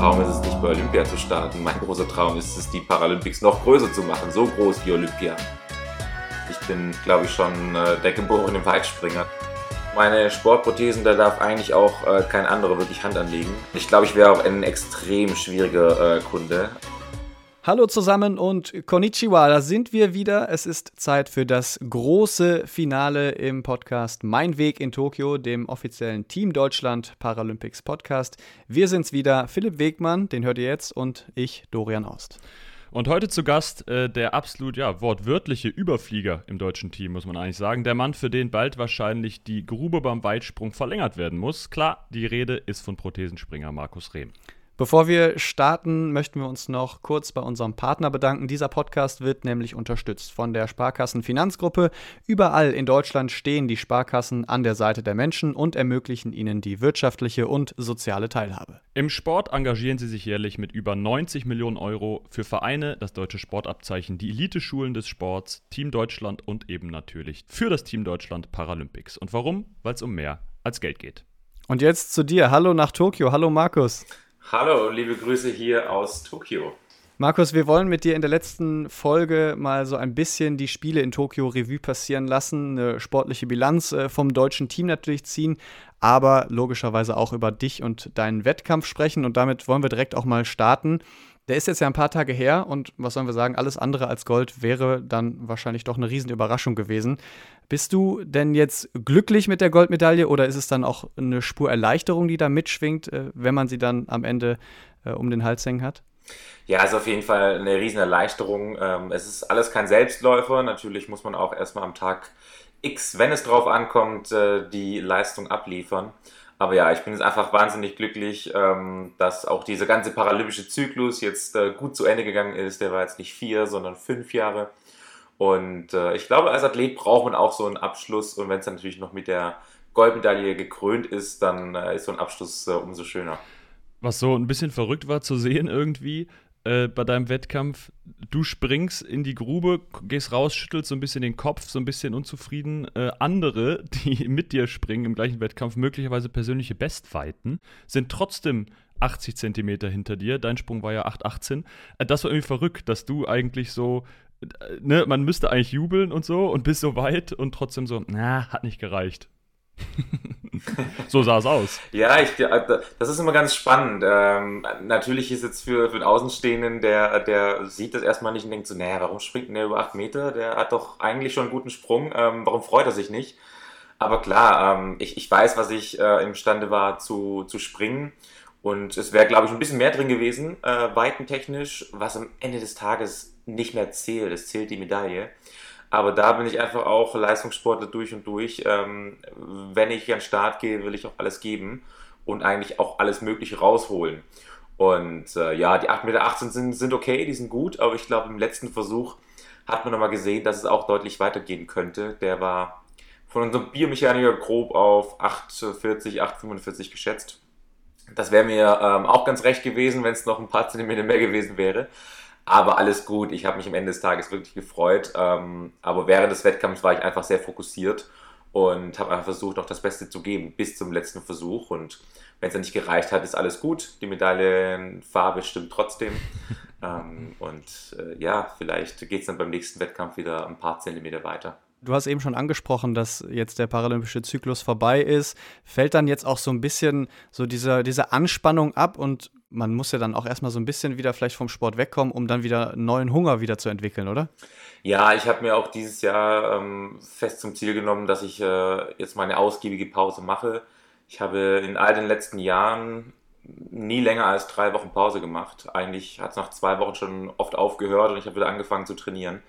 Traum ist es nicht bei Olympia zu starten. Mein großer Traum ist es, die Paralympics noch größer zu machen, so groß wie Olympia. Ich bin, glaube ich, schon äh, der geborene Weitspringer. Meine Sportprothesen, da darf eigentlich auch äh, kein anderer wirklich Hand anlegen. Ich glaube, ich wäre auch ein extrem schwieriger äh, Kunde. Hallo zusammen und Konnichiwa, da sind wir wieder. Es ist Zeit für das große Finale im Podcast Mein Weg in Tokio, dem offiziellen Team Deutschland Paralympics Podcast. Wir sind's wieder, Philipp Wegmann, den hört ihr jetzt, und ich, Dorian Aust. Und heute zu Gast äh, der absolut, ja, wortwörtliche Überflieger im deutschen Team, muss man eigentlich sagen. Der Mann, für den bald wahrscheinlich die Grube beim Weitsprung verlängert werden muss. Klar, die Rede ist von Prothesenspringer Markus Rehm. Bevor wir starten, möchten wir uns noch kurz bei unserem Partner bedanken. Dieser Podcast wird nämlich unterstützt von der Sparkassen Finanzgruppe. Überall in Deutschland stehen die Sparkassen an der Seite der Menschen und ermöglichen ihnen die wirtschaftliche und soziale Teilhabe. Im Sport engagieren sie sich jährlich mit über 90 Millionen Euro für Vereine, das deutsche Sportabzeichen, die Eliteschulen des Sports, Team Deutschland und eben natürlich für das Team Deutschland Paralympics. Und warum? Weil es um mehr als Geld geht. Und jetzt zu dir. Hallo nach Tokio. Hallo Markus. Hallo, liebe Grüße hier aus Tokio. Markus, wir wollen mit dir in der letzten Folge mal so ein bisschen die Spiele in Tokio Revue passieren lassen, eine sportliche Bilanz äh, vom deutschen Team natürlich ziehen, aber logischerweise auch über dich und deinen Wettkampf sprechen und damit wollen wir direkt auch mal starten. Der ist jetzt ja ein paar Tage her und was sollen wir sagen, alles andere als Gold wäre dann wahrscheinlich doch eine riesen Überraschung gewesen. Bist du denn jetzt glücklich mit der Goldmedaille oder ist es dann auch eine Spur Erleichterung, die da mitschwingt, äh, wenn man sie dann am Ende äh, um den Hals hängen hat? Ja, ist auf jeden Fall eine riesen Erleichterung. Ähm, es ist alles kein Selbstläufer. Natürlich muss man auch erstmal am Tag X, wenn es drauf ankommt, äh, die Leistung abliefern. Aber ja, ich bin jetzt einfach wahnsinnig glücklich, ähm, dass auch dieser ganze paralympische Zyklus jetzt äh, gut zu Ende gegangen ist. Der war jetzt nicht vier, sondern fünf Jahre. Und äh, ich glaube, als Athlet braucht man auch so einen Abschluss. Und wenn es dann natürlich noch mit der Goldmedaille gekrönt ist, dann äh, ist so ein Abschluss äh, umso schöner. Was so ein bisschen verrückt war zu sehen irgendwie, äh, bei deinem Wettkampf, du springst in die Grube, gehst raus, schüttelst so ein bisschen den Kopf, so ein bisschen unzufrieden. Äh, andere, die mit dir springen im gleichen Wettkampf, möglicherweise persönliche Bestweiten, sind trotzdem 80 Zentimeter hinter dir. Dein Sprung war ja 8,18. Äh, das war irgendwie verrückt, dass du eigentlich so, äh, ne, man müsste eigentlich jubeln und so und bist so weit und trotzdem so, na, hat nicht gereicht. So sah es aus. Ja, ich, das ist immer ganz spannend. Ähm, natürlich ist jetzt für, für den Außenstehenden, der, der sieht das erstmal nicht und denkt so, naja, warum springt der über 8 Meter? Der hat doch eigentlich schon einen guten Sprung. Ähm, warum freut er sich nicht? Aber klar, ähm, ich, ich weiß, was ich äh, imstande war zu, zu springen. Und es wäre, glaube ich, ein bisschen mehr drin gewesen, äh, weitentechnisch, was am Ende des Tages nicht mehr zählt. Es zählt die Medaille. Aber da bin ich einfach auch Leistungssportler durch und durch. Ähm, wenn ich an den Start gehe, will ich auch alles geben und eigentlich auch alles Mögliche rausholen. Und äh, ja, die 8,18 Meter sind, sind okay, die sind gut, aber ich glaube, im letzten Versuch hat man nochmal gesehen, dass es auch deutlich weitergehen könnte. Der war von unserem Biomechaniker grob auf 8,40, 8,45 geschätzt. Das wäre mir ähm, auch ganz recht gewesen, wenn es noch ein paar Zentimeter mehr gewesen wäre. Aber alles gut. Ich habe mich am Ende des Tages wirklich gefreut. Ähm, aber während des Wettkampfs war ich einfach sehr fokussiert und habe einfach versucht, auch das Beste zu geben bis zum letzten Versuch. Und wenn es dann nicht gereicht hat, ist alles gut. Die Medaillenfarbe stimmt trotzdem. ähm, und äh, ja, vielleicht geht es dann beim nächsten Wettkampf wieder ein paar Zentimeter weiter. Du hast eben schon angesprochen, dass jetzt der paralympische Zyklus vorbei ist. Fällt dann jetzt auch so ein bisschen so diese, diese Anspannung ab und man muss ja dann auch erstmal so ein bisschen wieder vielleicht vom Sport wegkommen, um dann wieder neuen Hunger wieder zu entwickeln, oder? Ja, ich habe mir auch dieses Jahr ähm, fest zum Ziel genommen, dass ich äh, jetzt meine ausgiebige Pause mache. Ich habe in all den letzten Jahren nie länger als drei Wochen Pause gemacht. Eigentlich hat es nach zwei Wochen schon oft aufgehört und ich habe wieder angefangen zu trainieren.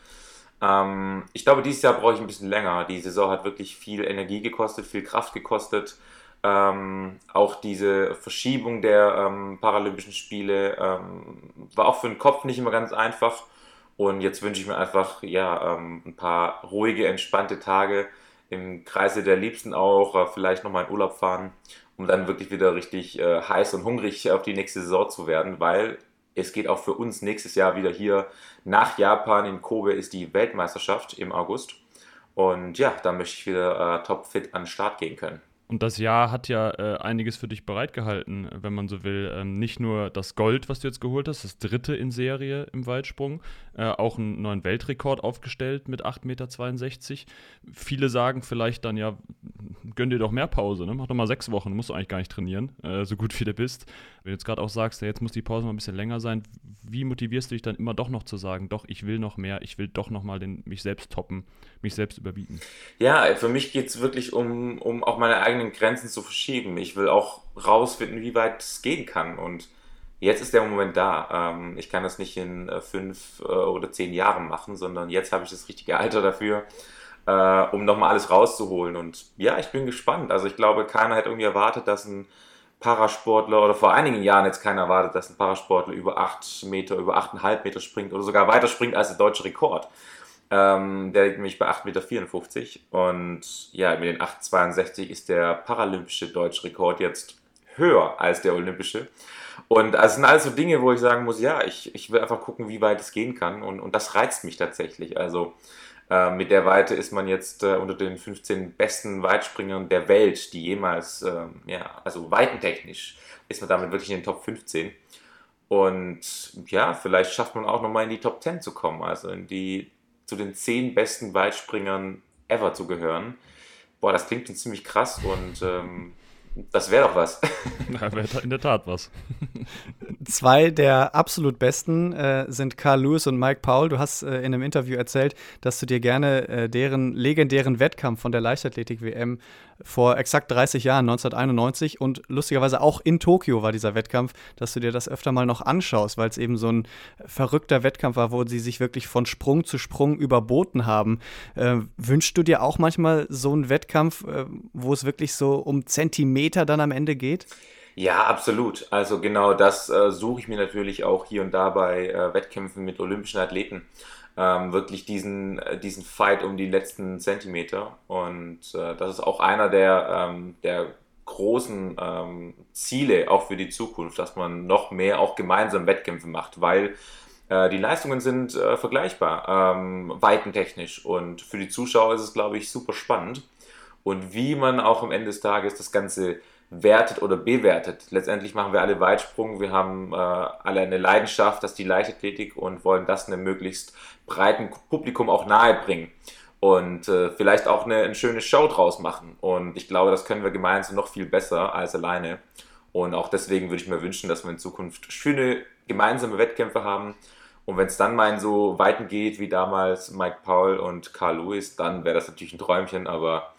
Ähm, ich glaube, dieses Jahr brauche ich ein bisschen länger. Die Saison hat wirklich viel Energie gekostet, viel Kraft gekostet. Ähm, auch diese Verschiebung der ähm, Paralympischen Spiele ähm, war auch für den Kopf nicht immer ganz einfach. Und jetzt wünsche ich mir einfach ja, ähm, ein paar ruhige, entspannte Tage im Kreise der Liebsten auch, äh, vielleicht nochmal in Urlaub fahren, um dann wirklich wieder richtig äh, heiß und hungrig auf die nächste Saison zu werden, weil es geht auch für uns nächstes Jahr wieder hier nach Japan. In Kobe ist die Weltmeisterschaft im August. Und ja, da möchte ich wieder äh, topfit an den Start gehen können. Und das Jahr hat ja äh, einiges für dich bereitgehalten, wenn man so will. Ähm, nicht nur das Gold, was du jetzt geholt hast, das dritte in Serie im Weitsprung, äh, auch einen neuen Weltrekord aufgestellt mit 8,62 Meter. Viele sagen vielleicht dann, ja, gönn dir doch mehr Pause, ne? mach doch mal sechs Wochen, musst du eigentlich gar nicht trainieren, äh, so gut wie du bist. Wenn du jetzt gerade auch sagst, ja, jetzt muss die Pause mal ein bisschen länger sein, wie motivierst du dich dann immer doch noch zu sagen, doch, ich will noch mehr, ich will doch noch mal den, mich selbst toppen, mich selbst überbieten? Ja, für mich geht es wirklich um, um auch meine eigenen Grenzen zu verschieben. Ich will auch rausfinden, wie weit es gehen kann. Und jetzt ist der Moment da. Ähm, ich kann das nicht in äh, fünf äh, oder zehn Jahren machen, sondern jetzt habe ich das richtige Alter dafür, äh, um nochmal alles rauszuholen. Und ja, ich bin gespannt. Also ich glaube, keiner hat irgendwie erwartet, dass ein Parasportler oder vor einigen Jahren jetzt keiner erwartet, dass ein Parasportler über 8 Meter, über 8,5 Meter springt oder sogar weiter springt als der deutsche Rekord. Ähm, der liegt nämlich bei 8,54 Meter. Und ja, mit den 8,62 ist der paralympische deutsche Rekord jetzt höher als der olympische. Und das sind alles so Dinge, wo ich sagen muss, ja, ich, ich will einfach gucken, wie weit es gehen kann. Und, und das reizt mich tatsächlich. Also äh, mit der Weite ist man jetzt äh, unter den 15 besten Weitspringern der Welt, die jemals, äh, ja, also weitentechnisch ist man damit wirklich in den Top 15. Und ja, vielleicht schafft man auch nochmal in die Top 10 zu kommen, also in die, zu den 10 besten Weitspringern ever zu gehören. Boah, das klingt schon ziemlich krass und ähm, das wäre doch was. Ja, wäre in der Tat was. Zwei der absolut besten äh, sind Carl Lewis und Mike Paul. Du hast äh, in einem Interview erzählt, dass du dir gerne äh, deren legendären Wettkampf von der Leichtathletik-WM vor exakt 30 Jahren, 1991 und lustigerweise auch in Tokio war dieser Wettkampf, dass du dir das öfter mal noch anschaust, weil es eben so ein verrückter Wettkampf war, wo sie sich wirklich von Sprung zu Sprung überboten haben. Äh, wünschst du dir auch manchmal so einen Wettkampf, äh, wo es wirklich so um Zentimeter dann am Ende geht? Ja, absolut. Also genau das äh, suche ich mir natürlich auch hier und da bei äh, Wettkämpfen mit olympischen Athleten. Ähm, wirklich diesen, äh, diesen Fight um die letzten Zentimeter. Und äh, das ist auch einer der, ähm, der großen ähm, Ziele auch für die Zukunft, dass man noch mehr auch gemeinsam Wettkämpfe macht, weil äh, die Leistungen sind äh, vergleichbar, ähm, weitentechnisch. Und für die Zuschauer ist es, glaube ich, super spannend. Und wie man auch am Ende des Tages das Ganze wertet oder bewertet. Letztendlich machen wir alle Weitsprung, wir haben äh, alle eine Leidenschaft, das ist die Leichtathletik und wollen das einem möglichst breiten Publikum auch nahebringen und äh, vielleicht auch eine, eine, schöne Show draus machen. Und ich glaube, das können wir gemeinsam noch viel besser als alleine. Und auch deswegen würde ich mir wünschen, dass wir in Zukunft schöne gemeinsame Wettkämpfe haben. Und wenn es dann mal in so Weiten geht wie damals Mike Paul und Carl Lewis, dann wäre das natürlich ein Träumchen, aber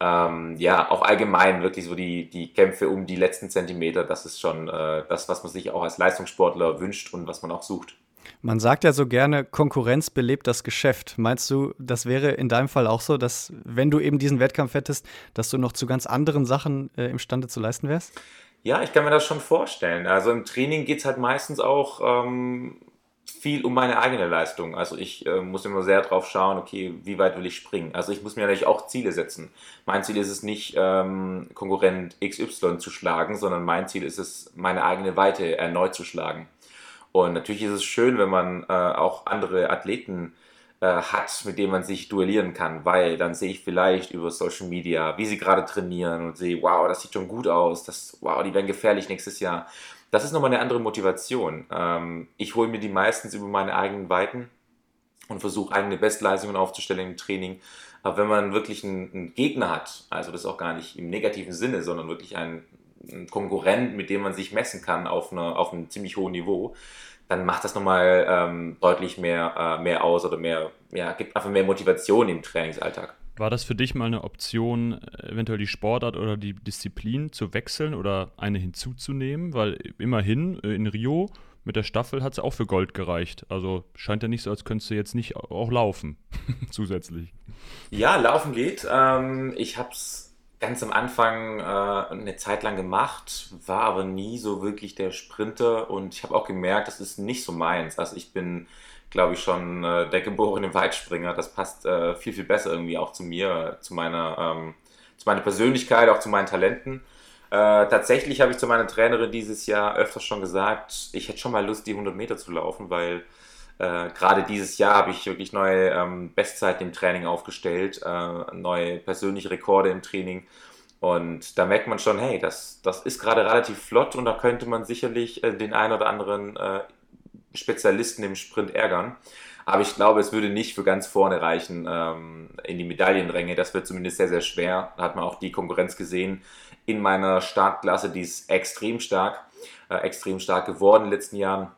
ähm, ja, auch allgemein wirklich so die, die Kämpfe um die letzten Zentimeter, das ist schon äh, das, was man sich auch als Leistungssportler wünscht und was man auch sucht. Man sagt ja so gerne, Konkurrenz belebt das Geschäft. Meinst du, das wäre in deinem Fall auch so, dass wenn du eben diesen Wettkampf hättest, dass du noch zu ganz anderen Sachen äh, imstande zu leisten wärst? Ja, ich kann mir das schon vorstellen. Also im Training geht es halt meistens auch ähm, viel um meine eigene Leistung. Also ich äh, muss immer sehr drauf schauen, okay, wie weit will ich springen. Also ich muss mir natürlich auch Ziele setzen. Mein Ziel ist es nicht, ähm, Konkurrent XY zu schlagen, sondern mein Ziel ist es, meine eigene Weite erneut zu schlagen. Und natürlich ist es schön, wenn man äh, auch andere Athleten äh, hat, mit denen man sich duellieren kann, weil dann sehe ich vielleicht über Social Media, wie sie gerade trainieren und sehe, wow, das sieht schon gut aus, das, wow, die werden gefährlich nächstes Jahr das ist nochmal eine andere Motivation. Ähm, ich hole mir die meistens über meine eigenen Weiten und versuche eigene Bestleistungen aufzustellen im Training. Aber wenn man wirklich einen, einen, Gegner hat, also das auch gar nicht im negativen Sinne, sondern wirklich einen, einen Konkurrent, mit dem man sich messen kann auf, eine, auf einem ziemlich hohen Niveau, dann macht das nochmal ähm, deutlich mehr, äh, mehr aus oder mehr, ja, gibt einfach mehr Motivation im Trainingsalltag. War das für dich mal eine Option, eventuell die Sportart oder die Disziplin zu wechseln oder eine hinzuzunehmen? Weil immerhin äh, in Rio mit der Staffel hat es auch für Gold gereicht. Also scheint ja nicht so, als könntest du jetzt nicht auch laufen zusätzlich. Ja, laufen geht. Ähm, ich habe es ganz am Anfang äh, eine Zeit lang gemacht, war aber nie so wirklich der Sprinter und ich habe auch gemerkt, das ist nicht so meins. Also ich bin glaube ich, schon äh, der geborene Weitspringer. Das passt äh, viel, viel besser irgendwie auch zu mir, zu meiner, ähm, zu meiner Persönlichkeit, auch zu meinen Talenten. Äh, tatsächlich habe ich zu meiner Trainerin dieses Jahr öfters schon gesagt, ich hätte schon mal Lust, die 100 Meter zu laufen, weil äh, gerade dieses Jahr habe ich wirklich neue ähm, Bestzeiten im Training aufgestellt, äh, neue persönliche Rekorde im Training. Und da merkt man schon, hey, das, das ist gerade relativ flott und da könnte man sicherlich äh, den einen oder anderen äh, Spezialisten im Sprint ärgern. Aber ich glaube, es würde nicht für ganz vorne reichen ähm, in die Medaillenränge. Das wird zumindest sehr, sehr schwer. Da hat man auch die Konkurrenz gesehen in meiner Startklasse, die ist extrem stark, äh, extrem stark geworden in den letzten Jahren.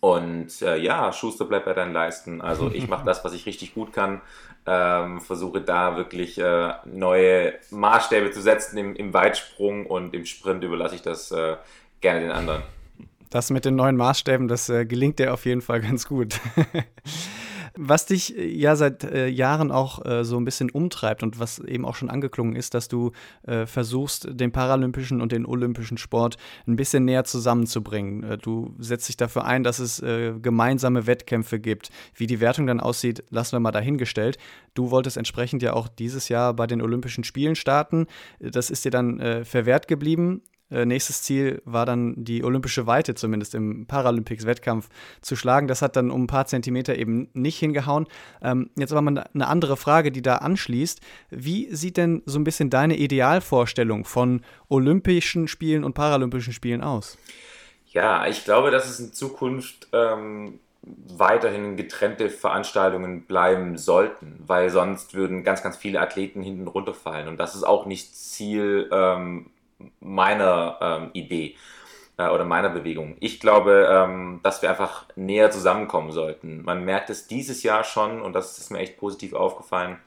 Und äh, ja, Schuster bleibt bei deinen Leisten. Also ich mache das, was ich richtig gut kann. Ähm, versuche da wirklich äh, neue Maßstäbe zu setzen im, im, Weitsprung und im Sprint überlasse ich das äh, gerne den anderen. Das mit den neuen Maßstäben, das äh, gelingt dir auf jeden Fall ganz gut. Was dich äh, ja seit äh, Jahren auch äh, so ein bisschen umtreibt und was eben auch schon angeklungen ist, dass du äh, versuchst, den paralympischen und den olympischen Sport ein bisschen näher zusammenzubringen. Äh, du setzt dich dafür ein, dass es gemeinsame Wettkämpfe gibt. Wie die Wertung dann aussieht, lassen wir mal dahingestellt. Du wolltest entsprechend ja auch dieses Jahr bei den Olympischen Spielen starten. Das ist dir dann verwehrt geblieben. Äh, nächstes Ziel war dann die olympische Weite zumindest im Paralympics-Wettkampf zu schlagen. Das hat dann um ein paar Zentimeter eben nicht hingehauen. Ähm, jetzt aber mal eine andere Frage, die da anschließt. Wie sieht denn so ein bisschen deine Idealvorstellung von Olympischen Spielen und Paralympischen Spielen aus? Ja, ich glaube, dass es in Zukunft ähm, weiterhin getrennte Veranstaltungen bleiben sollten, weil sonst würden ganz, ganz viele Athleten hinten runterfallen. Und das ist auch nicht Ziel ähm, meiner ähm, Idee äh, oder meiner Bewegung. Ich glaube, ähm, dass wir einfach näher zusammenkommen sollten. Man merkt es dieses Jahr schon und das ist mir echt positiv aufgefallen,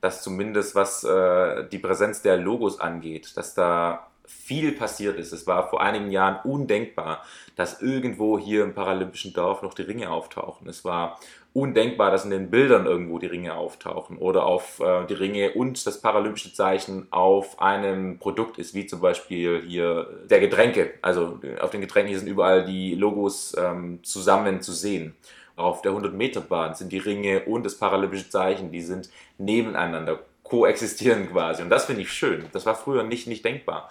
dass zumindest was äh, die Präsenz der Logos angeht, dass da viel passiert ist. Es war vor einigen Jahren undenkbar, dass irgendwo hier im paralympischen Dorf noch die Ringe auftauchen. Es war undenkbar, dass in den Bildern irgendwo die Ringe auftauchen oder auf äh, die Ringe und das paralympische Zeichen auf einem Produkt ist, wie zum Beispiel hier der Getränke. Also auf den Getränken sind überall die Logos ähm, zusammen zu sehen. Auf der 100-Meter-Bahn sind die Ringe und das paralympische Zeichen, die sind nebeneinander, koexistieren quasi. Und das finde ich schön. Das war früher nicht, nicht denkbar.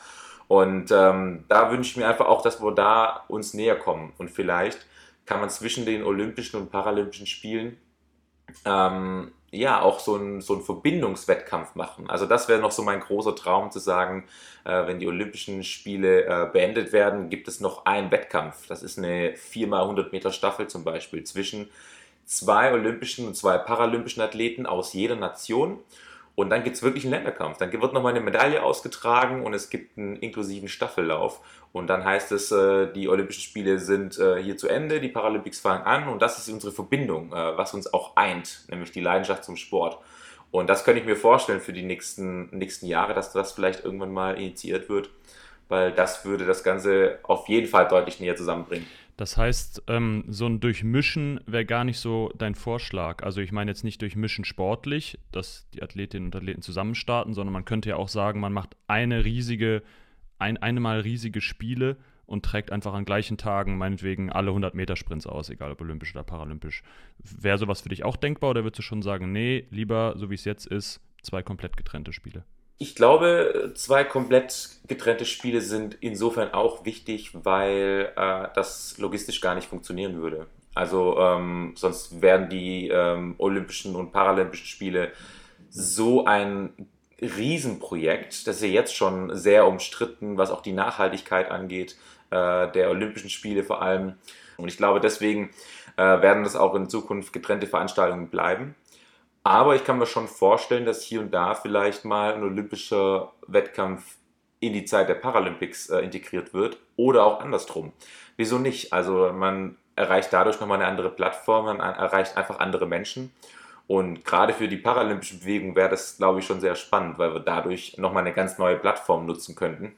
Und ähm, da wünsche ich mir einfach auch, dass wir da uns näher kommen. Und vielleicht kann man zwischen den Olympischen und Paralympischen Spielen ähm, ja auch so einen so Verbindungswettkampf machen. Also das wäre noch so mein großer Traum zu sagen, äh, wenn die Olympischen Spiele äh, beendet werden, gibt es noch einen Wettkampf. Das ist eine 4x100 Meter Staffel zum Beispiel zwischen zwei olympischen und zwei paralympischen Athleten aus jeder Nation. Und dann gibt es wirklich einen Länderkampf. Dann wird nochmal eine Medaille ausgetragen und es gibt einen inklusiven Staffellauf. Und dann heißt es, äh, die Olympischen Spiele sind äh, hier zu Ende, die Paralympics fangen an und das ist unsere Verbindung, äh, was uns auch eint, nämlich die Leidenschaft zum Sport. Und das könnte ich mir vorstellen für die nächsten, nächsten Jahre, dass das vielleicht irgendwann mal initiiert wird, weil das würde das Ganze auf jeden Fall deutlich näher zusammenbringen. Das heißt, ähm, so ein Durchmischen wäre gar nicht so dein Vorschlag. Also ich meine jetzt nicht durchmischen sportlich, dass die Athletinnen und Athleten zusammen starten, sondern man könnte ja auch sagen, man macht eine riesige, ein, eine Mal riesige Spiele und trägt einfach an gleichen Tagen meinetwegen alle 100 Meter Sprints aus, egal ob olympisch oder paralympisch. Wäre sowas für dich auch denkbar oder würdest du schon sagen, nee, lieber, so wie es jetzt ist, zwei komplett getrennte Spiele? Ich glaube, zwei komplett getrennte Spiele sind insofern auch wichtig, weil äh, das logistisch gar nicht funktionieren würde. Also ähm, sonst wären die ähm, Olympischen und Paralympischen Spiele so ein Riesenprojekt. Das ist ja jetzt schon sehr umstritten, was auch die Nachhaltigkeit angeht, äh, der Olympischen Spiele vor allem. Und ich glaube, deswegen äh, werden das auch in Zukunft getrennte Veranstaltungen bleiben. Aber ich kann mir schon vorstellen, dass hier und da vielleicht mal ein olympischer Wettkampf in die Zeit der Paralympics äh, integriert wird oder auch andersrum. Wieso nicht? Also man erreicht dadurch nochmal eine andere Plattform, man erreicht einfach andere Menschen. Und gerade für die paralympische Bewegung wäre das, glaube ich, schon sehr spannend, weil wir dadurch nochmal eine ganz neue Plattform nutzen könnten.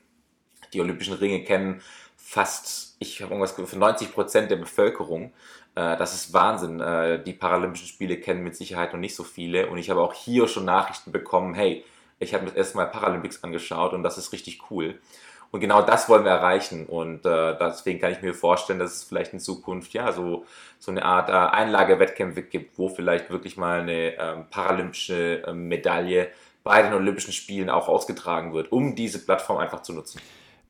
Die Olympischen Ringe kennen fast, ich habe irgendwas für 90 Prozent der Bevölkerung. Äh, das ist Wahnsinn. Äh, die Paralympischen Spiele kennen mit Sicherheit noch nicht so viele. Und ich habe auch hier schon Nachrichten bekommen, hey, ich habe mir das erste Mal Paralympics angeschaut und das ist richtig cool. Und genau das wollen wir erreichen. Und äh, deswegen kann ich mir vorstellen, dass es vielleicht in Zukunft ja so, so eine Art Einlagewettkämpfe gibt, wo vielleicht wirklich mal eine ähm, paralympische äh, Medaille bei den Olympischen Spielen auch ausgetragen wird, um diese Plattform einfach zu nutzen.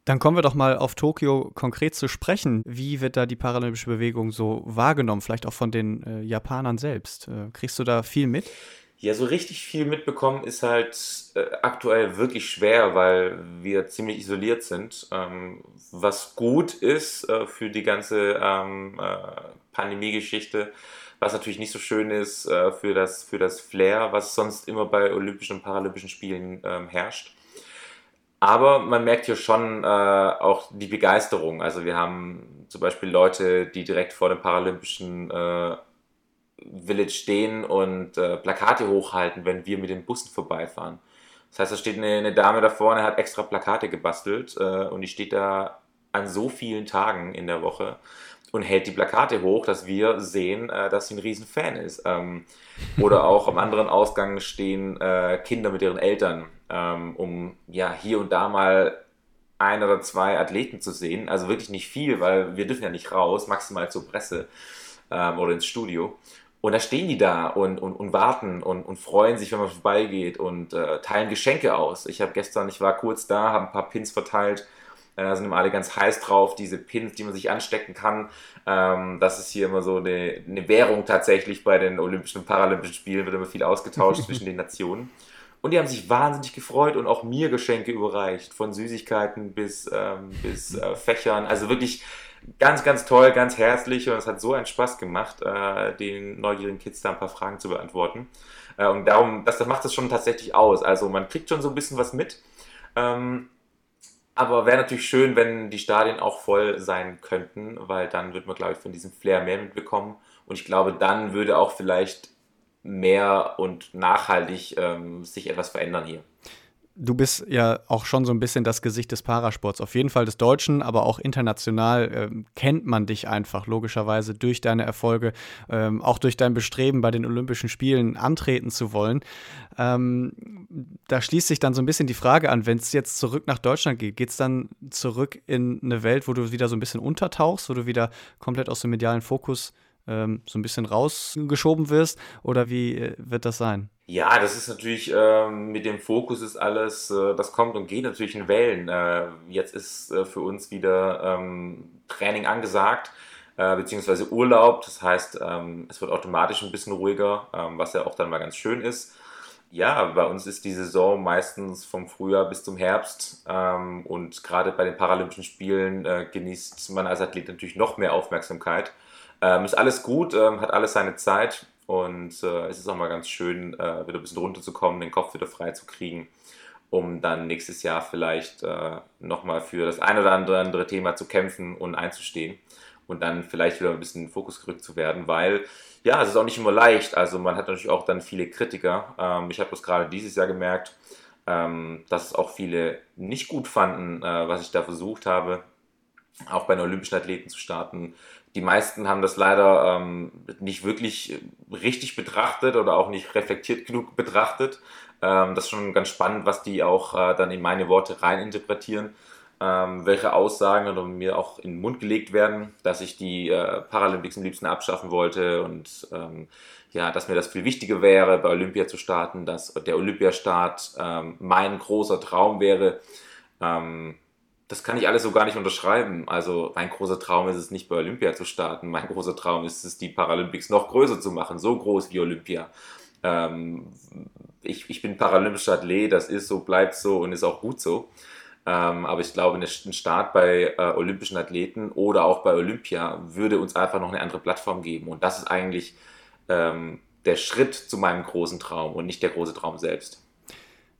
Dann kommen wir doch mal auf Tokio konkret zu sprechen. Wie wird da die paralympische Bewegung so wahrgenommen, vielleicht auch von den äh, Japanern selbst? Äh, kriegst du da viel mit? Ja, so richtig viel mitbekommen ist halt äh, aktuell wirklich schwer, weil wir ziemlich isoliert sind. Ähm, was gut ist äh, für die ganze ähm, äh, Pandemie-Geschichte, was natürlich nicht so schön ist äh, für, das, für das Flair, was sonst immer bei Olympischen und Paralympischen Spielen ähm, herrscht. Aber man merkt hier schon äh, auch die Begeisterung. Also wir haben zum Beispiel Leute, die direkt vor dem Paralympischen äh, Village stehen und äh, Plakate hochhalten, wenn wir mit den Bussen vorbeifahren. Das heißt, da steht eine, eine Dame da vorne, hat extra Plakate gebastelt äh, und die steht da an so vielen Tagen in der Woche und hält die Plakate hoch, dass wir sehen, äh, dass sie ein Riesenfan ist. Ähm, oder auch am anderen Ausgang stehen äh, Kinder mit ihren Eltern, ähm, um ja hier und da mal ein oder zwei Athleten zu sehen. Also wirklich nicht viel, weil wir dürfen ja nicht raus, maximal zur Presse ähm, oder ins Studio. Und da stehen die da und, und, und warten und, und freuen sich, wenn man vorbeigeht und äh, teilen Geschenke aus. Ich habe gestern, ich war kurz da, habe ein paar Pins verteilt. Da äh, sind immer alle ganz heiß drauf, diese Pins, die man sich anstecken kann. Ähm, das ist hier immer so eine, eine Währung tatsächlich bei den Olympischen und Paralympischen Spielen, wird immer viel ausgetauscht zwischen den Nationen. Und die haben sich wahnsinnig gefreut und auch mir Geschenke überreicht, von Süßigkeiten bis, ähm, bis äh, Fächern. Also wirklich ganz, ganz toll, ganz herzlich und es hat so einen Spaß gemacht, äh, den neugierigen Kids da ein paar Fragen zu beantworten. Äh, und darum, das, das macht es schon tatsächlich aus. Also man kriegt schon so ein bisschen was mit. Ähm, aber wäre natürlich schön, wenn die Stadien auch voll sein könnten, weil dann wird man, glaube ich, von diesem Flair mehr mitbekommen. Und ich glaube, dann würde auch vielleicht mehr und nachhaltig ähm, sich etwas verändern hier du bist ja auch schon so ein bisschen das Gesicht des Parasports. Auf jeden Fall des Deutschen, aber auch international äh, kennt man dich einfach logischerweise durch deine Erfolge, ähm, auch durch dein Bestreben bei den Olympischen Spielen antreten zu wollen. Ähm, da schließt sich dann so ein bisschen die Frage an, wenn es jetzt zurück nach Deutschland geht, geht es dann zurück in eine Welt, wo du wieder so ein bisschen untertauchst, wo du wieder komplett aus dem medialen Fokus ähm, so ein bisschen rausgeschoben wirst? Oder wie äh, wird das sein? Ja, das ist natürlich ähm, mit dem Fokus ist alles, äh, das kommt und geht natürlich in Wellen. Äh, jetzt ist äh, für uns wieder ähm, Training angesagt, äh, beziehungsweise Urlaub. Das heißt, ähm, es wird automatisch ein bisschen ruhiger, ähm, was ja auch dann mal ganz schön ist. Ja, bei uns ist die Saison meistens vom Frühjahr bis zum Herbst ähm, und gerade bei den Paralympischen Spielen äh, genießt man als Athlet natürlich noch mehr Aufmerksamkeit. Ähm, ist alles gut, ähm, hat alles seine Zeit und äh, es ist auch mal ganz schön, äh, wieder ein bisschen runterzukommen, den Kopf wieder frei zu kriegen, um dann nächstes Jahr vielleicht äh, nochmal für das ein oder andere, Thema zu kämpfen und einzustehen und dann vielleicht wieder ein bisschen in den Fokus gerückt zu werden, weil ja, es ist auch nicht immer leicht. Also man hat natürlich auch dann viele Kritiker. Ähm, ich habe das gerade dieses Jahr gemerkt, ähm, dass es auch viele nicht gut fanden, äh, was ich da versucht habe, auch bei den Olympischen Athleten zu starten, die meisten haben das leider ähm, nicht wirklich richtig betrachtet oder auch nicht reflektiert genug betrachtet. Ähm, das ist schon ganz spannend, was die auch äh, dann in meine Worte reininterpretieren, ähm, welche Aussagen oder mir auch in den Mund gelegt werden, dass ich die äh, Paralympics am liebsten abschaffen wollte und ähm, ja, dass mir das viel wichtiger wäre, bei Olympia zu starten, dass der Olympiastart ähm, mein großer Traum wäre. Ähm, das kann ich alles so gar nicht unterschreiben. Also mein großer Traum ist es nicht bei Olympia zu starten. Mein großer Traum ist es, die Paralympics noch größer zu machen, so groß wie Olympia. Ähm, ich, ich bin paralympischer Athlet, das ist so, bleibt so und ist auch gut so. Ähm, aber ich glaube, ein Start bei äh, olympischen Athleten oder auch bei Olympia würde uns einfach noch eine andere Plattform geben. Und das ist eigentlich ähm, der Schritt zu meinem großen Traum und nicht der große Traum selbst.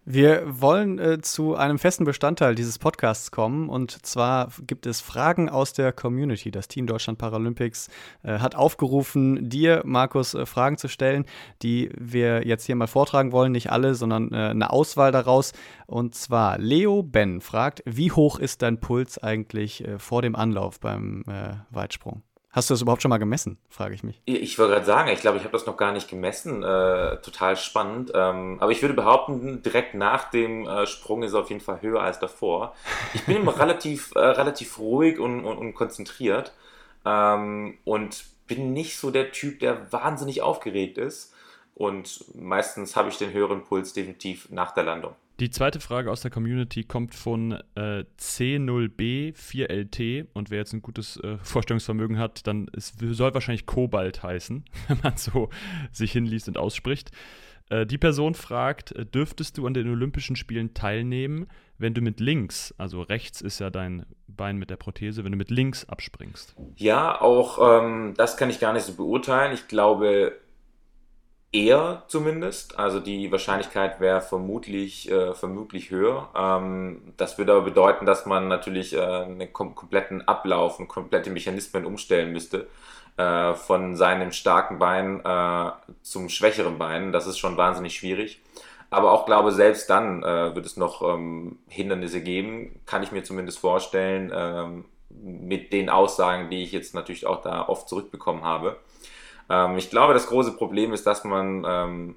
Wir wollen äh, zu einem festen Bestandteil dieses Podcasts kommen und zwar gibt es Fragen aus der Community. Das Team Deutschland Paralympics äh, hat aufgerufen, dir, Markus, äh, Fragen zu stellen, die wir jetzt hier mal vortragen wollen. Nicht alle, sondern äh, eine Auswahl daraus. Und zwar Leo Ben fragt, wie hoch ist dein Puls eigentlich äh, vor dem Anlauf beim äh, Weitsprung? Hast du das überhaupt schon mal gemessen, frage ich mich. Ich wollte gerade sagen, ich glaube, ich habe das noch gar nicht gemessen. Äh, total spannend. Ähm, aber ich würde behaupten, direkt nach dem äh, Sprung ist es auf jeden Fall höher als davor. Ich bin immer relativ, äh, relativ ruhig und, und, und konzentriert ähm, und bin nicht so der Typ, der wahnsinnig aufgeregt ist. Und meistens habe ich den höheren Puls definitiv nach der Landung. Die zweite Frage aus der Community kommt von äh, C0B4LT und wer jetzt ein gutes äh, Vorstellungsvermögen hat, dann es soll wahrscheinlich Kobalt heißen, wenn man so sich hinliest und ausspricht. Äh, die Person fragt, äh, dürftest du an den Olympischen Spielen teilnehmen, wenn du mit links, also rechts ist ja dein Bein mit der Prothese, wenn du mit links abspringst? Ja, auch ähm, das kann ich gar nicht so beurteilen. Ich glaube eher zumindest. Also die Wahrscheinlichkeit wäre vermutlich, äh, vermutlich höher. Ähm, das würde aber bedeuten, dass man natürlich äh, einen kom kompletten Ablauf und komplette Mechanismen umstellen müsste. Äh, von seinem starken Bein äh, zum schwächeren Bein. Das ist schon wahnsinnig schwierig. Aber auch glaube, selbst dann äh, wird es noch ähm, Hindernisse geben, kann ich mir zumindest vorstellen, ähm, mit den Aussagen, die ich jetzt natürlich auch da oft zurückbekommen habe. Ähm, ich glaube, das große Problem ist, dass man ähm,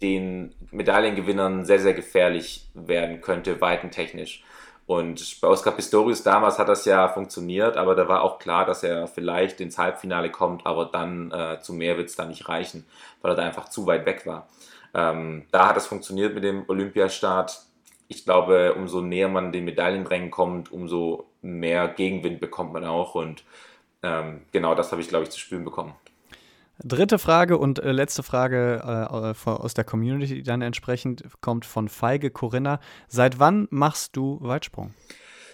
den Medaillengewinnern sehr, sehr gefährlich werden könnte, weitentechnisch. Und bei Oscar Pistorius damals hat das ja funktioniert, aber da war auch klar, dass er vielleicht ins Halbfinale kommt, aber dann äh, zu mehr wird es dann nicht reichen, weil er da einfach zu weit weg war. Ähm, da hat es funktioniert mit dem Olympiastart. Ich glaube, umso näher man den Medaillenrängen kommt, umso mehr Gegenwind bekommt man auch. Und ähm, genau das habe ich, glaube ich, zu spüren bekommen. Dritte Frage und äh, letzte Frage äh, aus der Community, dann entsprechend kommt von Feige Corinna. Seit wann machst du Weitsprung?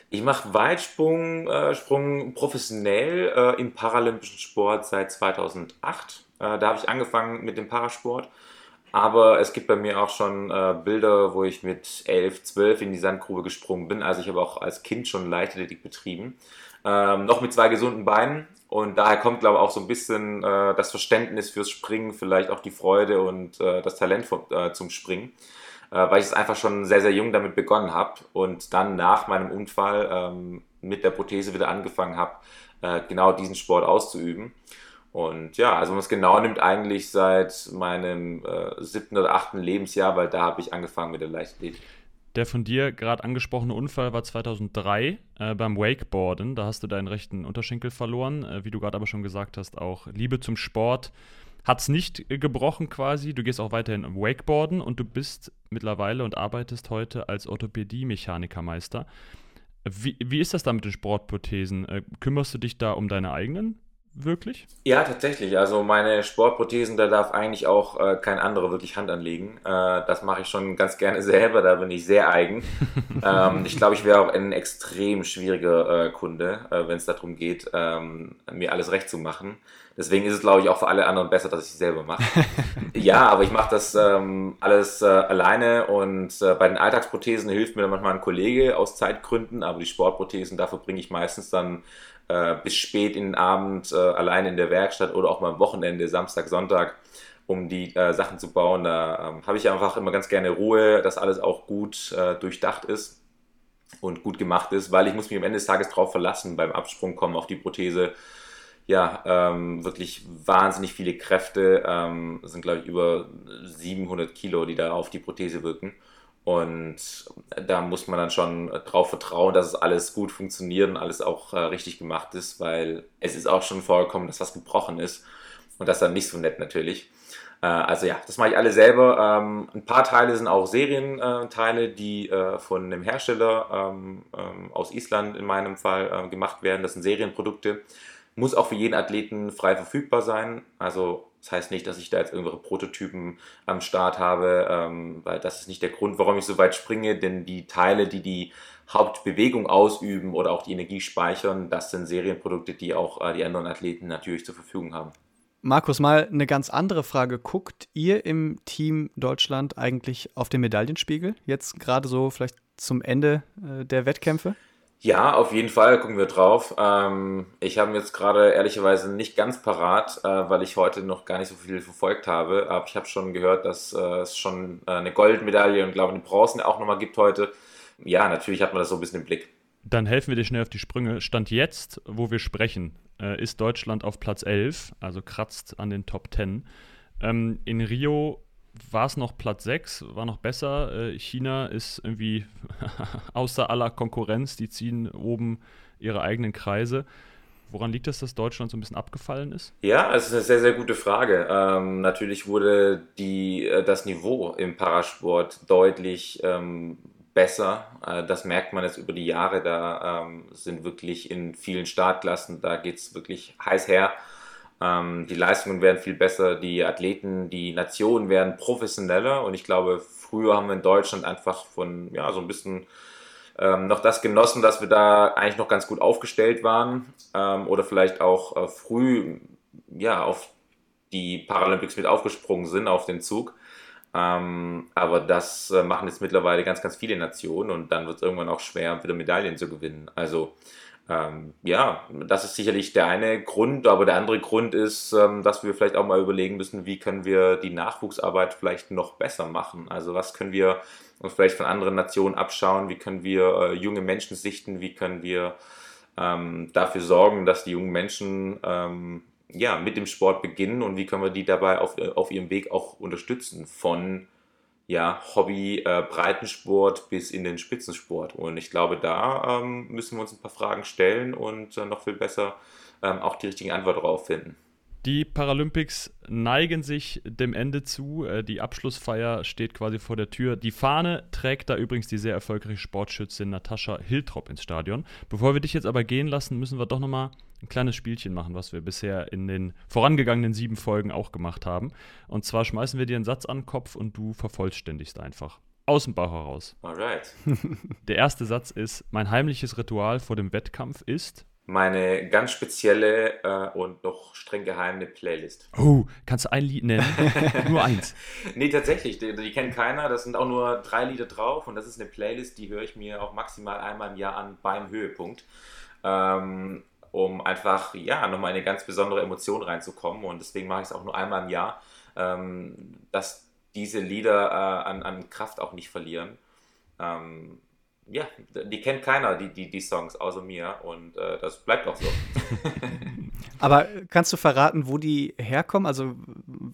Ich mache Weitsprung äh, Sprung professionell äh, im paralympischen Sport seit 2008. Äh, da habe ich angefangen mit dem Parasport. Aber es gibt bei mir auch schon äh, Bilder, wo ich mit 11, 12 in die Sandgrube gesprungen bin. Also ich habe auch als Kind schon Leichtathletik betrieben. Ähm, noch mit zwei gesunden Beinen. Und daher kommt, glaube ich, auch so ein bisschen äh, das Verständnis fürs Springen, vielleicht auch die Freude und äh, das Talent vom, äh, zum Springen, äh, weil ich es einfach schon sehr, sehr jung damit begonnen habe und dann nach meinem Unfall ähm, mit der Prothese wieder angefangen habe, äh, genau diesen Sport auszuüben. Und ja, also wenn man es genau nimmt, eigentlich seit meinem äh, siebten oder achten Lebensjahr, weil da habe ich angefangen mit der Leichtathletik. Der von dir gerade angesprochene Unfall war 2003 äh, beim Wakeboarden. Da hast du deinen rechten Unterschenkel verloren. Äh, wie du gerade aber schon gesagt hast, auch Liebe zum Sport hat es nicht äh, gebrochen quasi. Du gehst auch weiterhin Wakeboarden und du bist mittlerweile und arbeitest heute als Orthopädie-Mechanikermeister. Wie, wie ist das da mit den Sportprothesen? Äh, kümmerst du dich da um deine eigenen? Wirklich? Ja, tatsächlich. Also meine Sportprothesen, da darf eigentlich auch äh, kein anderer wirklich Hand anlegen. Äh, das mache ich schon ganz gerne selber, da bin ich sehr eigen. ähm, ich glaube, ich wäre auch ein extrem schwieriger äh, Kunde, äh, wenn es darum geht, ähm, mir alles recht zu machen. Deswegen ist es, glaube ich, auch für alle anderen besser, dass ich es selber mache. ja, aber ich mache das ähm, alles äh, alleine und äh, bei den Alltagsprothesen hilft mir dann manchmal ein Kollege aus Zeitgründen, aber die Sportprothesen, dafür bringe ich meistens dann äh, bis spät in den Abend äh, allein in der Werkstatt oder auch mal am Wochenende, Samstag, Sonntag, um die äh, Sachen zu bauen. Da ähm, habe ich einfach immer ganz gerne Ruhe, dass alles auch gut äh, durchdacht ist und gut gemacht ist, weil ich muss mich am Ende des Tages darauf verlassen, beim Absprung kommen auf die Prothese. Ja, ähm, wirklich wahnsinnig viele Kräfte, ähm, sind glaube ich über 700 Kilo, die da auf die Prothese wirken. Und da muss man dann schon drauf vertrauen, dass es alles gut funktioniert und alles auch äh, richtig gemacht ist, weil es ist auch schon vorgekommen, dass was gebrochen ist. Und das dann nicht so nett natürlich. Äh, also ja, das mache ich alle selber. Ähm, ein paar Teile sind auch Serienteile, die äh, von einem Hersteller ähm, ähm, aus Island in meinem Fall äh, gemacht werden. Das sind Serienprodukte. Muss auch für jeden Athleten frei verfügbar sein. Also das heißt nicht, dass ich da jetzt irgendwelche Prototypen am Start habe, ähm, weil das ist nicht der Grund, warum ich so weit springe, denn die Teile, die die Hauptbewegung ausüben oder auch die Energie speichern, das sind Serienprodukte, die auch äh, die anderen Athleten natürlich zur Verfügung haben. Markus, mal eine ganz andere Frage. Guckt ihr im Team Deutschland eigentlich auf den Medaillenspiegel? Jetzt gerade so vielleicht zum Ende äh, der Wettkämpfe? Ja, auf jeden Fall gucken wir drauf. Ähm, ich habe jetzt gerade ehrlicherweise nicht ganz parat, äh, weil ich heute noch gar nicht so viel verfolgt habe. Aber ich habe schon gehört, dass äh, es schon äh, eine Goldmedaille und glaube eine Bronze auch nochmal gibt heute. Ja, natürlich hat man das so ein bisschen im Blick. Dann helfen wir dir schnell auf die Sprünge. Stand jetzt, wo wir sprechen, äh, ist Deutschland auf Platz 11, also kratzt an den Top 10. Ähm, in Rio war es noch Platz 6, war noch besser. Äh, China ist irgendwie außer aller Konkurrenz, die ziehen oben ihre eigenen Kreise. Woran liegt es, dass Deutschland so ein bisschen abgefallen ist? Ja, es ist eine sehr, sehr gute Frage. Ähm, natürlich wurde die, äh, das Niveau im Parasport deutlich ähm, besser. Äh, das merkt man jetzt über die Jahre. Da ähm, sind wirklich in vielen Startklassen, da geht es wirklich heiß her. Ähm, die Leistungen werden viel besser, die Athleten, die Nationen werden professioneller und ich glaube, früher haben wir in Deutschland einfach von, ja, so ein bisschen ähm, noch das genossen, dass wir da eigentlich noch ganz gut aufgestellt waren ähm, oder vielleicht auch äh, früh, ja, auf die Paralympics mit aufgesprungen sind, auf den Zug. Ähm, aber das äh, machen jetzt mittlerweile ganz, ganz viele Nationen und dann wird es irgendwann auch schwer, wieder Medaillen zu gewinnen. Also ähm, ja, das ist sicherlich der eine Grund, aber der andere Grund ist, ähm, dass wir vielleicht auch mal überlegen müssen, wie können wir die Nachwuchsarbeit vielleicht noch besser machen. Also was können wir uns vielleicht von anderen Nationen abschauen, wie können wir äh, junge Menschen sichten, wie können wir ähm, dafür sorgen, dass die jungen Menschen ähm, ja, mit dem Sport beginnen? Und wie können wir die dabei auf, äh, auf ihrem Weg auch unterstützen von ja, Hobby, äh, Breitensport bis in den Spitzensport. Und ich glaube, da ähm, müssen wir uns ein paar Fragen stellen und äh, noch viel besser ähm, auch die richtigen Antworten darauf finden. Die Paralympics neigen sich dem Ende zu. Äh, die Abschlussfeier steht quasi vor der Tür. Die Fahne trägt da übrigens die sehr erfolgreiche Sportschützin Natascha Hiltrop ins Stadion. Bevor wir dich jetzt aber gehen lassen, müssen wir doch nochmal ein kleines Spielchen machen, was wir bisher in den vorangegangenen sieben Folgen auch gemacht haben. Und zwar schmeißen wir dir einen Satz an den Kopf und du vervollständigst einfach. Aus dem Bauch heraus. Alright. Der erste Satz ist: Mein heimliches Ritual vor dem Wettkampf ist. Meine ganz spezielle äh, und noch streng geheime Playlist. Oh, kannst du ein Lied nennen? nur eins. Nee, tatsächlich, die, die kennt keiner. Das sind auch nur drei Lieder drauf und das ist eine Playlist, die höre ich mir auch maximal einmal im Jahr an beim Höhepunkt. Ähm, um einfach, ja, nochmal eine ganz besondere Emotion reinzukommen. Und deswegen mache ich es auch nur einmal im Jahr, ähm, dass diese Lieder äh, an, an Kraft auch nicht verlieren. Ähm, ja, die kennt keiner, die, die, die Songs, außer mir. Und äh, das bleibt auch so. Aber kannst du verraten, wo die herkommen? Also,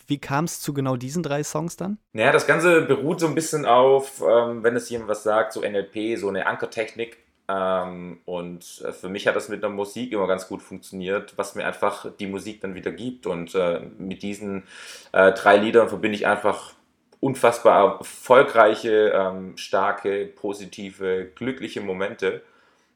wie kam es zu genau diesen drei Songs dann? Naja, das Ganze beruht so ein bisschen auf, ähm, wenn es jemand was sagt, so NLP, so eine Ankertechnik. Ähm, und für mich hat das mit der Musik immer ganz gut funktioniert, was mir einfach die Musik dann wieder gibt. Und äh, mit diesen äh, drei Liedern verbinde ich einfach unfassbar erfolgreiche, ähm, starke, positive, glückliche Momente.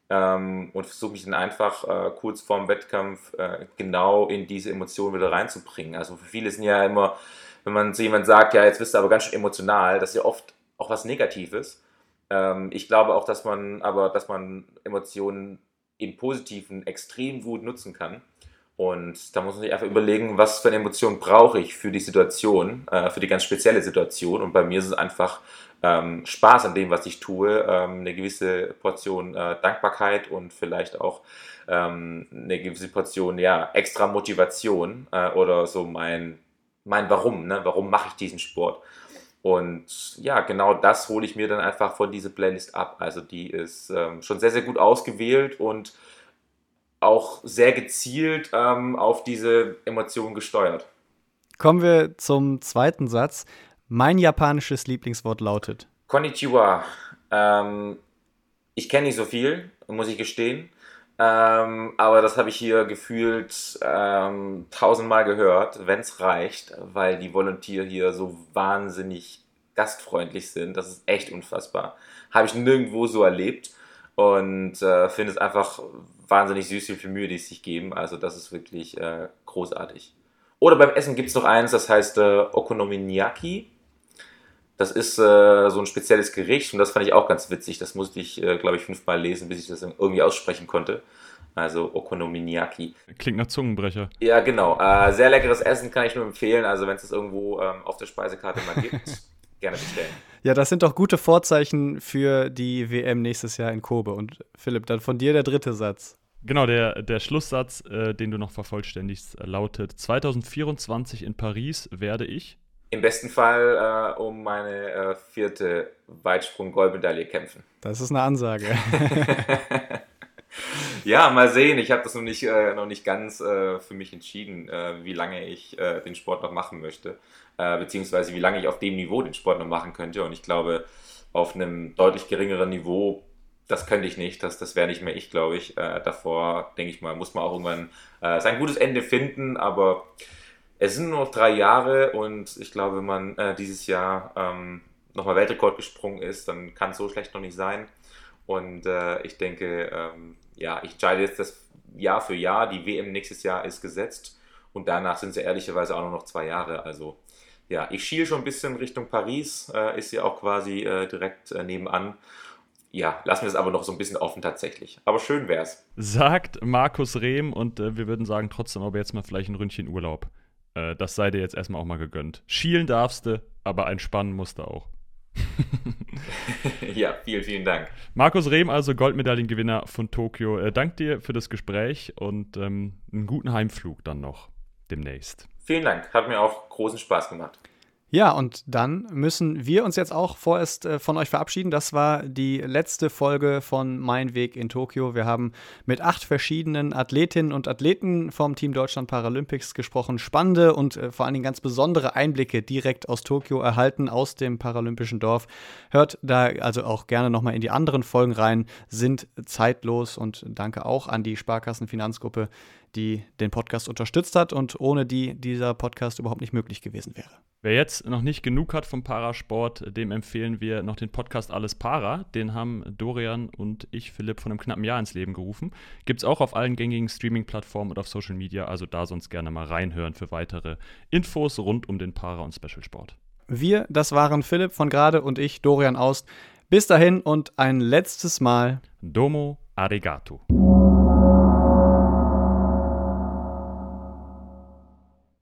Ähm, und versuche mich dann einfach äh, kurz vorm Wettkampf äh, genau in diese Emotionen wieder reinzubringen. Also für viele sind ja immer, wenn man zu jemand sagt, ja, jetzt bist du aber ganz schön emotional, das ist ja oft auch was Negatives. Ähm, ich glaube auch, dass man aber, dass man Emotionen im Positiven extrem gut nutzen kann. Und da muss man sich einfach überlegen, was für eine Emotion brauche ich für die Situation, äh, für die ganz spezielle Situation. Und bei mir ist es einfach ähm, Spaß an dem, was ich tue, ähm, eine gewisse Portion äh, Dankbarkeit und vielleicht auch ähm, eine gewisse Portion ja, extra Motivation äh, oder so mein, mein Warum, ne? warum mache ich diesen Sport. Und ja, genau das hole ich mir dann einfach von dieser Playlist ab. Also die ist ähm, schon sehr, sehr gut ausgewählt und auch sehr gezielt ähm, auf diese Emotionen gesteuert. Kommen wir zum zweiten Satz. Mein japanisches Lieblingswort lautet Konnichiwa. Ähm, ich kenne nicht so viel, muss ich gestehen. Ähm, aber das habe ich hier gefühlt ähm, tausendmal gehört, wenn es reicht, weil die Volunteer hier so wahnsinnig gastfreundlich sind. Das ist echt unfassbar. Habe ich nirgendwo so erlebt und äh, finde es einfach wahnsinnig süß, wie viel Mühe die sich geben. Also das ist wirklich äh, großartig. Oder beim Essen gibt es noch eins, das heißt äh, Okonomiyaki. Das ist äh, so ein spezielles Gericht und das fand ich auch ganz witzig. Das musste ich, äh, glaube ich, fünfmal lesen, bis ich das irgendwie aussprechen konnte. Also Okonomiyaki. Klingt nach Zungenbrecher. Ja, genau. Äh, sehr leckeres Essen kann ich nur empfehlen. Also wenn es das irgendwo ähm, auf der Speisekarte mal gibt, gerne bestellen. Ja, das sind doch gute Vorzeichen für die WM nächstes Jahr in Kobe. Und Philipp, dann von dir der dritte Satz. Genau, der, der Schlusssatz, äh, den du noch vervollständigst, lautet: 2024 in Paris werde ich im besten Fall äh, um meine äh, vierte Weitsprung-Goldmedaille kämpfen. Das ist eine Ansage. ja, mal sehen. Ich habe das noch nicht, äh, noch nicht ganz äh, für mich entschieden, äh, wie lange ich äh, den Sport noch machen möchte, beziehungsweise wie lange ich auf dem Niveau den Sport noch machen könnte. Und ich glaube, auf einem deutlich geringeren Niveau das könnte ich nicht, das, das wäre nicht mehr ich, glaube ich. Davor, denke ich mal, muss man auch irgendwann sein gutes Ende finden, aber es sind nur noch drei Jahre und ich glaube, wenn man äh, dieses Jahr ähm, nochmal Weltrekord gesprungen ist, dann kann es so schlecht noch nicht sein. Und äh, ich denke, ähm, ja, ich entscheide jetzt das Jahr für Jahr. Die WM nächstes Jahr ist gesetzt Und danach sind sie ehrlicherweise auch nur noch zwei Jahre. Also ja, ich schiele schon ein bisschen Richtung Paris, äh, ist ja auch quasi äh, direkt äh, nebenan. Ja, lassen wir es aber noch so ein bisschen offen tatsächlich. Aber schön wär's. Sagt Markus Rehm und äh, wir würden sagen trotzdem aber jetzt mal vielleicht ein Ründchen Urlaub. Äh, das sei dir jetzt erstmal auch mal gegönnt. Schielen darfst du, aber entspannen musst du auch. ja, vielen, vielen Dank. Markus Rehm, also Goldmedaillengewinner von Tokio. Äh, dank dir für das Gespräch und ähm, einen guten Heimflug dann noch demnächst. Vielen Dank, hat mir auch großen Spaß gemacht. Ja, und dann müssen wir uns jetzt auch vorerst äh, von euch verabschieden. Das war die letzte Folge von Mein Weg in Tokio. Wir haben mit acht verschiedenen Athletinnen und Athleten vom Team Deutschland Paralympics gesprochen. Spannende und äh, vor allen Dingen ganz besondere Einblicke direkt aus Tokio erhalten, aus dem paralympischen Dorf. Hört da also auch gerne nochmal in die anderen Folgen rein, sind zeitlos und danke auch an die Sparkassenfinanzgruppe, die den Podcast unterstützt hat und ohne die dieser Podcast überhaupt nicht möglich gewesen wäre. Wer jetzt noch nicht genug hat vom Parasport, dem empfehlen wir noch den Podcast Alles Para. Den haben Dorian und ich, Philipp, von einem knappen Jahr ins Leben gerufen. Gibt es auch auf allen gängigen Streaming-Plattformen und auf Social Media, also da sonst gerne mal reinhören für weitere Infos rund um den Para- und Specialsport. Wir, das waren Philipp von Grade und ich, Dorian Aust. Bis dahin und ein letztes Mal. Domo arigato.